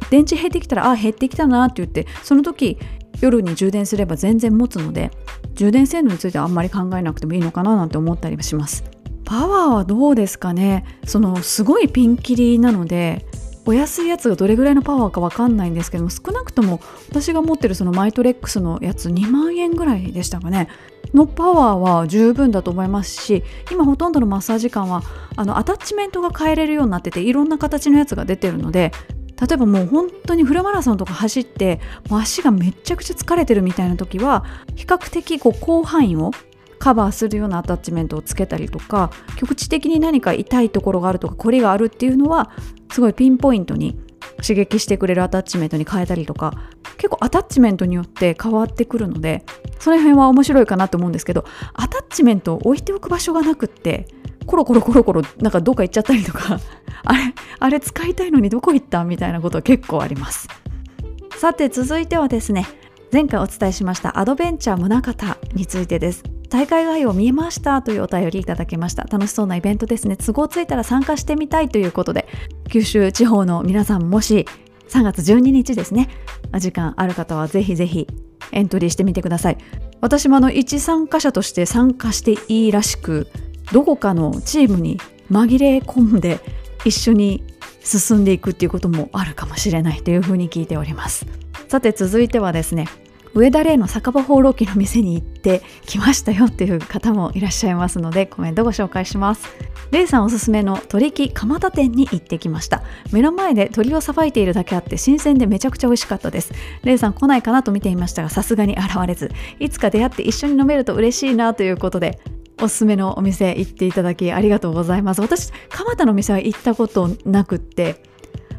[SPEAKER 1] 電池減ってきたらあ減ってきたなって言ってその時夜に充電すれば全然持つので充電性能についてはあんまり考えなくてもいいのかななんて思ったりします。パワーはどうですかね？そのすごいピンキリなのでお安いやつがどれぐらいのパワーか分かんないんですけども少なくとも私が持ってるそのマイトレックスのやつ2万円ぐらいでしたかね。のパワーは十分だと思いますし今ほとんどのマッサージ感はあのアタッチメントが変えれるようになってていろんな形のやつが出てるので例えばもう本当にフルマラソンとか走ってもう足がめちゃくちゃ疲れてるみたいな時は比較的こう広範囲をカバーするようなアタッチメントをつけたりとか局地的に何か痛いところがあるとかこりがあるっていうのはすごいピンポイントに刺激してくれるアタッチメントに変えたりとか結構アタッチメントによって変わってくるのでその辺は面白いかなと思うんですけどアタッチメントを置いておく場所がなくってコロコロコロコロなんかどっか行っちゃったりとか あれあれ使いたいのにどこ行ったみたいなことは結構あります。さて続いてはですね前回お伝えしましたアドベンチャー宗像についてです。大会概要見えましたというお便りいただきました。楽しそうなイベントですね。都合ついたら参加してみたいということで九州地方の皆さんもし3月12日ですね。時間ある方はぜひぜひエントリーしてみてください。私もあの一参加者として参加していいらしくどこかのチームに紛れ込んで一緒に進んでいくっていうこともあるかもしれないというふうに聞いております。さて続いてはですね上田玲の酒場放浪記の店に行ってきましたよっていう方もいらっしゃいますのでコメントご紹介します。レイさんおすすめの鳥木蒲田店に行ってきました。目の前で鳥をさばいているだけあって新鮮でめちゃくちゃ美味しかったです。レイさん来ないかなと見ていましたがさすがに現れず。いつか出会って一緒に飲めると嬉しいなということでおすすめのお店行っていただきありがとうございます。私蒲田の店は行ったことなくって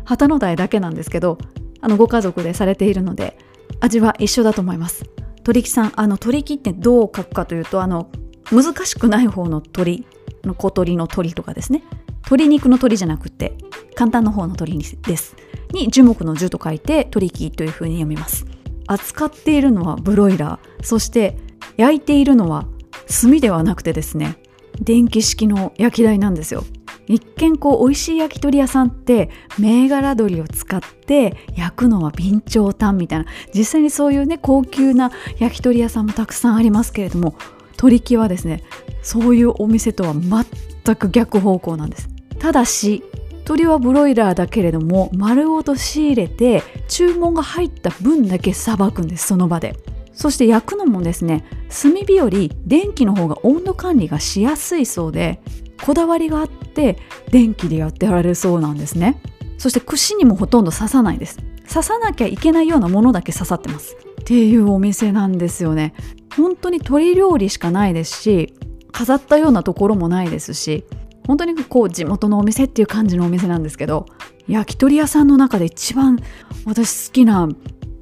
[SPEAKER 1] 旗の台だけなんですけどあのご家族でされているので味は一緒だと思います。鳥木さんあの鳥木ってどう書くかというとあの難しくない方の鳥の小鳥の鳥とかですね。鶏肉の鳥じゃなくて簡単の方の鳥です。に樹木の樹と書いて鳥木という風に読みます。扱っているのはブロイラー。そして焼いているのは炭ではなくてですね電気式の焼き台なんですよ。一見こう美味しい焼き鳥屋さんって銘柄鶏を使って焼くのは備長炭みたいな。実際にそういうね高級な焼き鳥屋さんもたくさんありますけれども鳥木はですねそういうお店とは全く逆方向なんです。ただし鳥はブロイラーだけれども丸ごと仕入れて注文が入った分だけさばくんです。その場で。そして焼くのもですね炭火より電気の方が温度管理がしやすいそうでこだわりがあって電気でやってられるそうなんですね。そして串にもほとんど刺さないです。刺さなきゃいけないようなものだけ刺さってます。っていうお店なんですよね。本当に鶏料理しかないですし飾ったようなところもないですし本当にこう地元のお店っていう感じのお店なんですけど焼き鳥屋さんの中で一番私好きな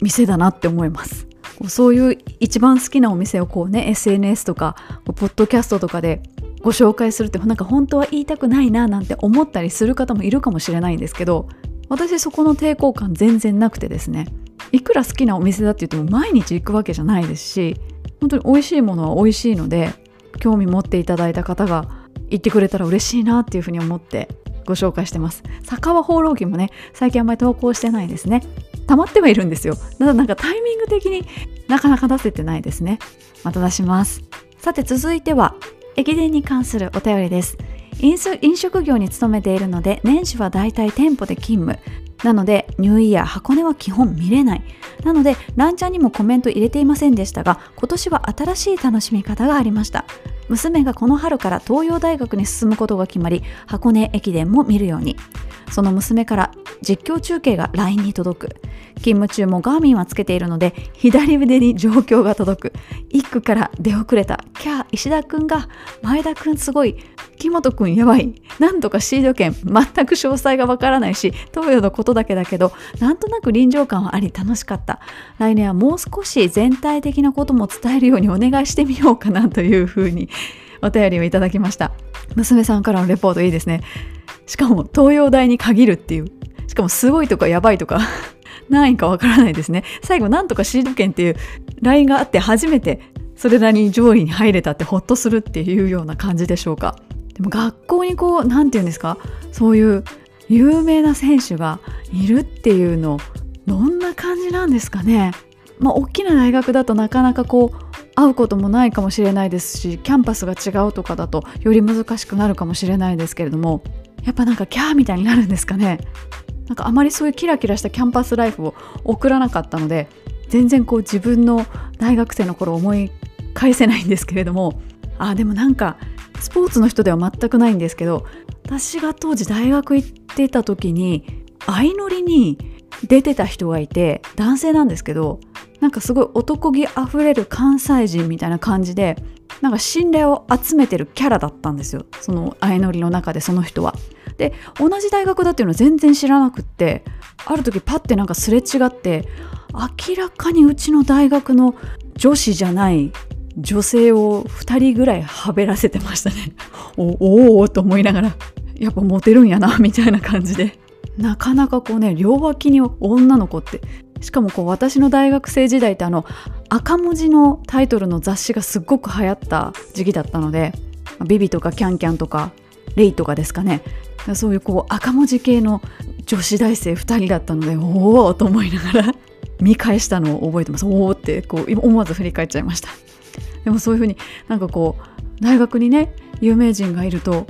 [SPEAKER 1] 店だなって思います。そういう一番好きなお店をこうね SNS とかポッドキャストとかでご紹介するってなんか本当は言いたくないななんて思ったりする方もいるかもしれないんですけど私そこの抵抗感全然なくてですね。いくら好きなお店だって言っても毎日行くわけじゃないですし本当に美味しいものは美味しいので興味持っていただいた方が言ってくれたら嬉しいなっていうふうに思ってご紹介してます。酒場放浪記もね最近あんまり投稿してないですね。溜まってはいるんですよ。ただなんかタイミング的になかなか出せてないですね。また出します。さて続いては駅伝に関するお便りです。飲食業に勤めているので年始はだいたい店舗で勤務。なのでニューイヤー箱根は基本見れない。なのでランチャンにもコメント入れていませんでしたが今年は新しい楽しみ方がありました。娘がこの春から東洋大学に進むことが決まり箱根駅伝も見るように。その娘から実況中継が LINE に届く。勤務中もガーミンはつけているので左腕に状況が届く。1区から出遅れた。キャー石田くんが前田くんすごい。木本くんやばい。なんとかシード権全く詳細がわからないし東洋のことだけだけどなんとなく臨場感はあり楽しかった。来年はもう少し全体的なことも伝えるようにお願いしてみようかなというふうにお便りをいただきました。娘さんからのレポートいいですね。しかも東洋大に限るっていう。しかもすごいとかやばいとか。何位かわからないですね。最後なんとかシード権っていうラインがあって初めてそれなりに上位に入れたってホッとするっていうような感じでしょうか。でも学校にこう何て言うんですか？そういう有名な選手がいるっていうのどんな感じなんですかね？まあ大きな大学だとなかなかこう会うこともないかもしれないですしキャンパスが違うとかだとより難しくなるかもしれないですけれども。やっぱなんかキャーみたいになるんですかねなんかあまりそういうキラキラしたキャンパスライフを送らなかったので全然こう自分の大学生の頃思い返せないんですけれどもあでもなんかスポーツの人では全くないんですけど私が当時大学行ってた時に相乗りに出てた人がいて男性なんですけどなんかすごい男気あふれる関西人みたいな感じでなんか信頼を集めてるキャラだったんですよその相乗りの中でその人は。で同じ大学だっていうのは全然知らなくってある時パッてなんかすれ違って明らかにうちの大学の女子じゃない女性を2人ぐらいはべらせてましたね。おおおと思いながらやっぱモテるんやなみたいな感じで。なかなかこうね両脇に女の子ってしかもこう私の大学生時代ってあの赤文字のタイトルの雑誌がすっごく流行った時期だったのでビビとかキャンキャンとかレイとかですかね。そういうこう赤文字系の女子大生2人だったのでおおと思いながら 見返したのを覚えてます。おおってこう思わず振り返っちゃいました。でもそういうふうになんかこう大学にね有名人がいると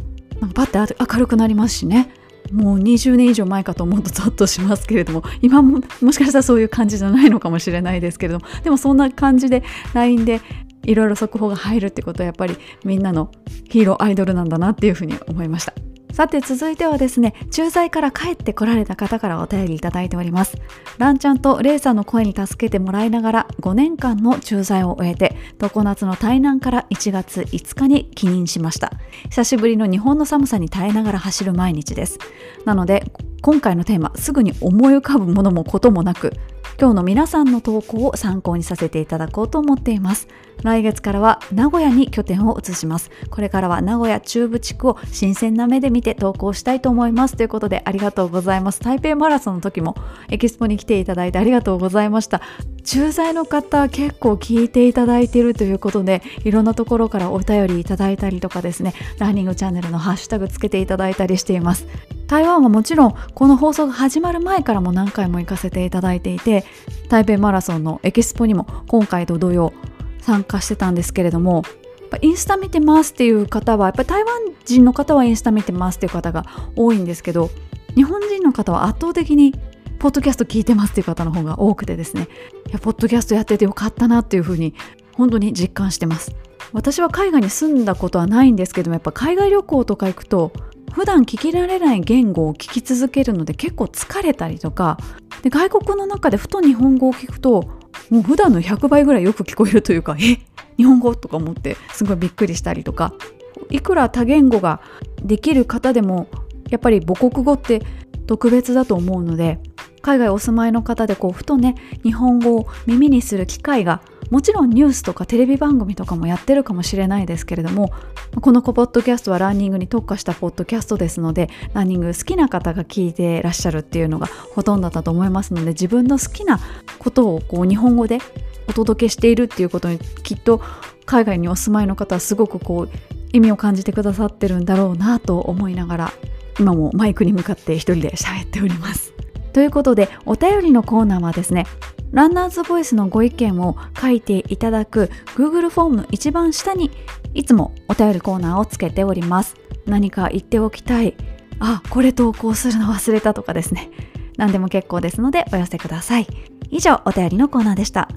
[SPEAKER 1] パッて明るくなりますしね。もう20年以上前かと思うとゾッとしますけれども今ももしかしたらそういう感じじゃないのかもしれないですけれども。でもそんな感じで LINE でいろいろ速報が入るってことはやっぱりみんなのヒーローアイドルなんだなっていうふうに思いました。さて続いてはですね駐在から帰ってこられた方からお便りいただいております。ランちゃんとレイさんの声に助けてもらいながら5年間の駐在を終えて常夏の台南から1月5日に帰任しました。久しぶりの日本の寒さに耐えながら走る毎日です。なので今回のテーマすぐに思い浮かぶものもこともなく今日の皆さんの投稿を参考にさせていただこうと思っています。来月からは名古屋に拠点を移します。これからは名古屋中部地区を新鮮な目で見て投稿したいと思います。ということでありがとうございます。台北マラソンの時もエキスポに来ていただいてありがとうございました。駐在の方結構聞いていただいているということでいろんなところからお便りいただいたりとかですねランニングチャンネルのハッシュタグつけていただいたりしています。台湾はもちろんこの放送が始まる前からも何回も行かせていただいていて台北マラソンのエキスポにも今回と同様参加してたんですけれどもインスタ見てますっていう方はやっぱり台湾人の方はインスタ見てますっていう方が多いんですけど日本人の方は圧倒的にポッドキャスト聞いてますっていう方の方が多くてですね。いやポッドキャストやっててよかったなっていうふうに本当に実感してます。私は海外に住んだことはないんですけどもやっぱ海外旅行とか行くと普段聞きられない言語を聞き続けるので結構疲れたりとかで外国の中でふと日本語を聞くともう普段の100倍ぐらいよく聞こえるというかえ？日本語とか思ってすごいびっくりしたりとか。いくら多言語ができる方でもやっぱり母国語って特別だと思うので海外お住まいの方でこうふとね日本語を耳にする機会がもちろんニュースとかテレビ番組とかもやってるかもしれないですけれどもこのコポッドキャストはランニングに特化したポッドキャストですのでランニング好きな方が聞いてらっしゃるっていうのがほとんどだと思いますので自分の好きなことをこう日本語でお届けしているっていうことにきっと海外にお住まいの方はすごくこう意味を感じてくださってるんだろうなと思いながら今もマイクに向かって一人で喋っております。ということでお便りのコーナーはですねランナーズボイスのご意見を書いていただく Google フォーム一番下にいつもお便りコーナーをつけております。何か言っておきたい。あこれ投稿するの忘れたとかですね。何でも結構ですのでお寄せください。以上お便りのコーナーでした。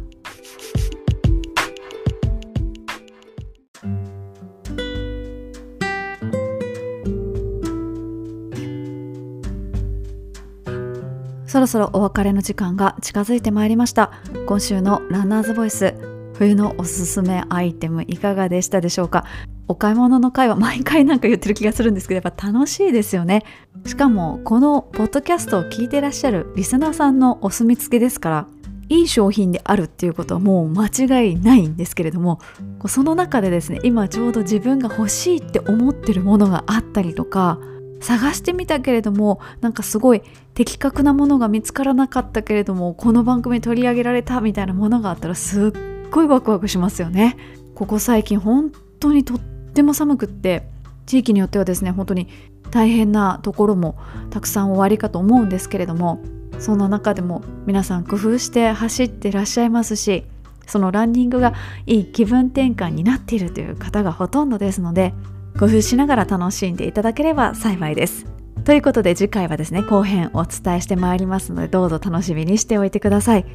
[SPEAKER 1] そろそろお別れの時間が近づいてまいりました。今週のランナーズボイス冬のおすすめアイテムいかがでしたでしょうか？お買い物の会は毎回なんか言ってる気がするんですけどやっぱ楽しいですよね。しかもこのポッドキャストを聞いてらっしゃるリスナーさんのお墨付きですからいい商品であるっていうことはもう間違いないんですけれどもその中でですね今ちょうど自分が欲しいって思ってるものがあったりとか探してみたけれどもなんかすごい的確なものが見つからなかったけれどもこの番組取り上げられたみたいなものがあったらすっごいワクワクしますよね。ここ最近本当にとっても寒くって地域によってはですね本当に大変なところもたくさんおありかと思うんですけれどもそんな中でも皆さん工夫して走ってらっしゃいますしそのランニングがいい気分転換になっているという方がほとんどですので工夫しながら楽しんでいただければ幸いです。ということで次回はですね後編お伝えしてまいりますのでどうぞ楽しみにしておいてください。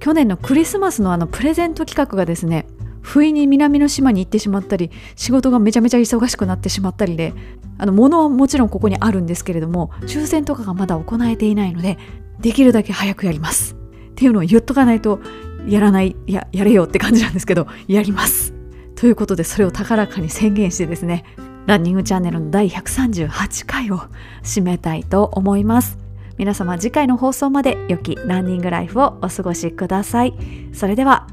[SPEAKER 1] 去年のクリスマスのあのプレゼント企画がですね不意に南の島に行ってしまったり仕事がめちゃめちゃ忙しくなってしまったりであの物はもちろんここにあるんですけれども抽選とかがまだ行えていないのでできるだけ早くやりますっていうのを言っとかないとやらないいややれよって感じなんですけどやりますということでそれを高らかに宣言してですねランニングチャンネルの第138回を締めたいと思います。皆様次回の放送まで良きランニングライフをお過ごしください。それでは。